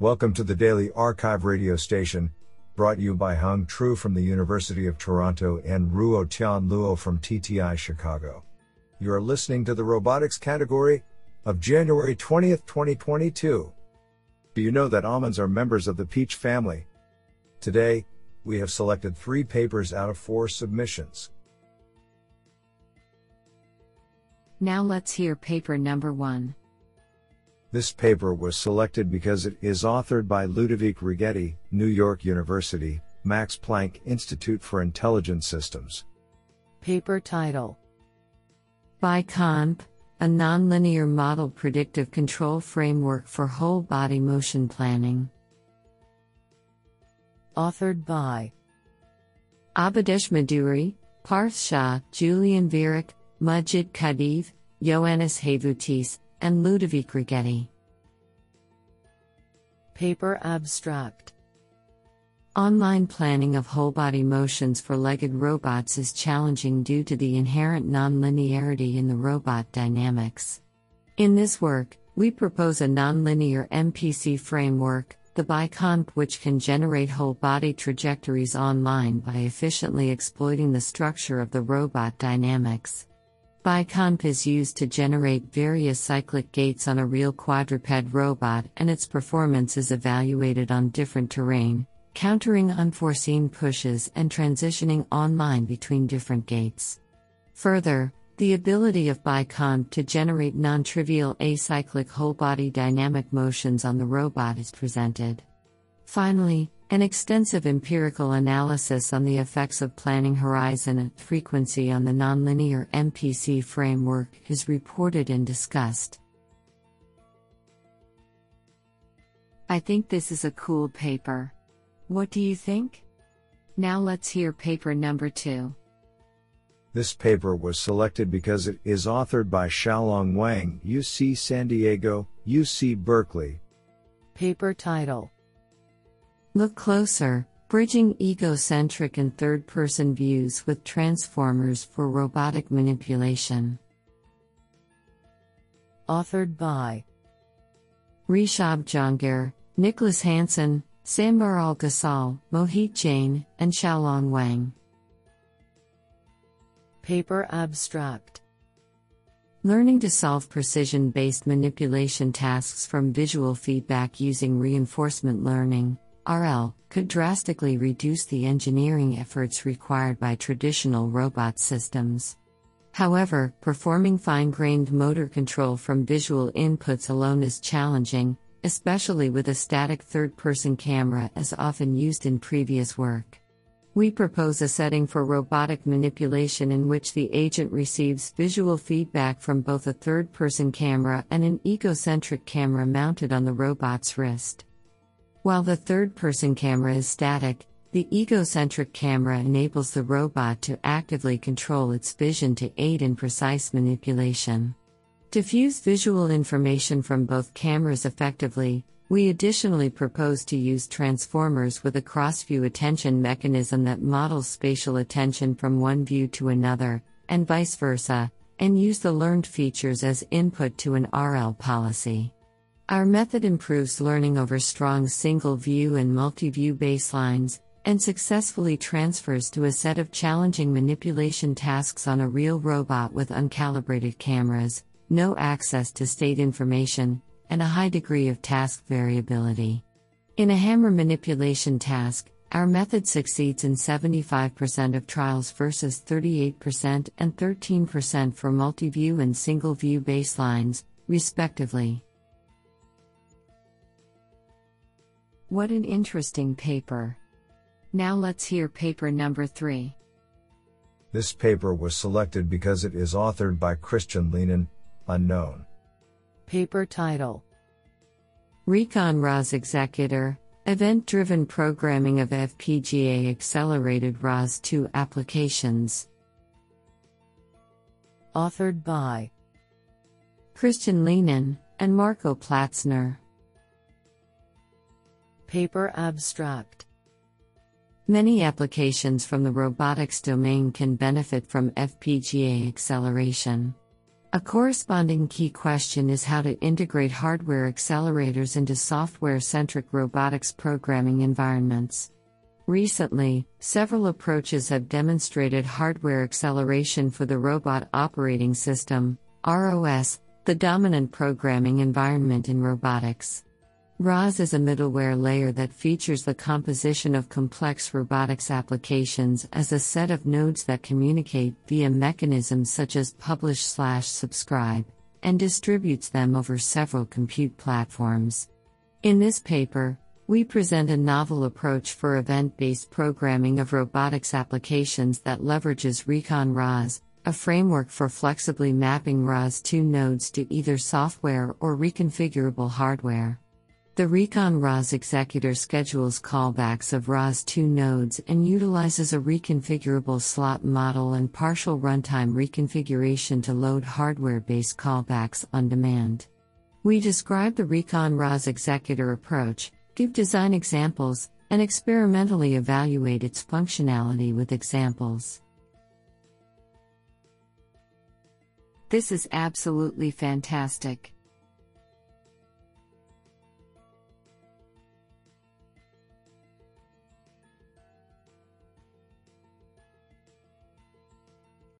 Welcome to the Daily Arxiv radio station, brought you by Hung Tru from the University of Toronto and Ruo Tian Luo from TTI Chicago. You are listening to the robotics category of January 20th, 2022. Do you know that almonds are members of the peach family? Today, we have selected three papers out of four submissions. Now let's hear paper number one. This paper was selected because it is authored by Ludovic Righetti, New York University, Max Planck Institute for Intelligent Systems. Paper title BiConMP, a nonlinear model predictive control framework for whole body motion planning. Authored by Avadesh Meduri, Parth Shah, Julian Viereck, Majid Khadiv, Ioannis Havoutis, and Ludovic Righetti. Paper abstract Online planning of whole body motions for legged robots is challenging due to the inherent nonlinearity in the robot dynamics. In this work, we propose a nonlinear MPC framework, the BiConMP, which can generate whole body trajectories online by efficiently exploiting the structure of the robot dynamics. BiConMP is used to generate various cyclic gaits on a real quadruped robot, and its performance is evaluated on different terrain, countering unforeseen pushes and transitioning online between different gaits. Further, the ability of BiConMP to generate non trivial acyclic whole body dynamic motions on the robot is presented. Finally, an extensive empirical analysis on the effects of planning horizon and frequency on the nonlinear MPC framework is reported and discussed. I think this is a cool paper. What do you think? Now let's hear paper number two. This paper was selected because it is authored by Xiaolong Wang, UC San Diego, UC Berkeley. Paper title Look closer Bridging Egocentric and Third Person Views with Transformers for Robotic Manipulation. Authored by Rishab Jangir, Nicklas Hansen, Sambar Al Mohit Jain, and Xiaolong Wang. Paper abstract Learning to solve precision based manipulation tasks from visual feedback using reinforcement learning RL, could drastically reduce the engineering efforts required by traditional robot systems. However, performing fine grained motor control from visual inputs alone is challenging, especially with a static third person camera as often used in previous work. We propose a setting for robotic manipulation in which the agent receives visual feedback from both a third person camera and an egocentric camera mounted on the robot's wrist. While the third person camera is static, the egocentric camera enables the robot to actively control its vision to aid in precise manipulation. To fuse visual information from both cameras effectively, we additionally propose to use transformers with a cross-view attention mechanism that models spatial attention from one view to another, and vice versa, and use the learned features as input to an RL policy. Our method improves learning over strong single view and multi view baselines, and successfully transfers to a set of challenging manipulation tasks on a real robot with uncalibrated cameras, no access to state information, and a high degree of task variability. In a hammer manipulation task, our method succeeds in 75% of trials versus 38% and 13% for multi view and single view baselines, respectively. What an interesting paper. Now let's hear paper number three. This paper was selected because it is authored by Christian Lienen, unknown. Paper title Recon ROS Executor Event Driven Programming of FPGA Accelerated ROS 2 Applications. Authored by Christian Lienen and Marco Platzner. Paper Abstract Many applications from the robotics domain can benefit from FPGA acceleration. A corresponding key question is how to integrate hardware accelerators into software centric robotics programming environments. Recently, several approaches have demonstrated hardware acceleration for the Robot Operating System, ROS, the dominant programming environment in robotics. ROS is a middleware layer that features the composition of complex robotics applications as a set of nodes that communicate via mechanisms such as publish slash subscribe, and distributes them over several compute platforms. In this paper, we present a novel approach for event based programming of robotics applications that leverages Recon ROS, a framework for flexibly mapping ROS 2 nodes to either software or reconfigurable hardware. The Recon ROS executor schedules callbacks of ROS 2 nodes and utilizes a reconfigurable slot model and partial runtime reconfiguration to load hardware based callbacks on demand. We describe the Recon ROS executor approach, give design examples, and experimentally evaluate its functionality with examples. This is absolutely fantastic.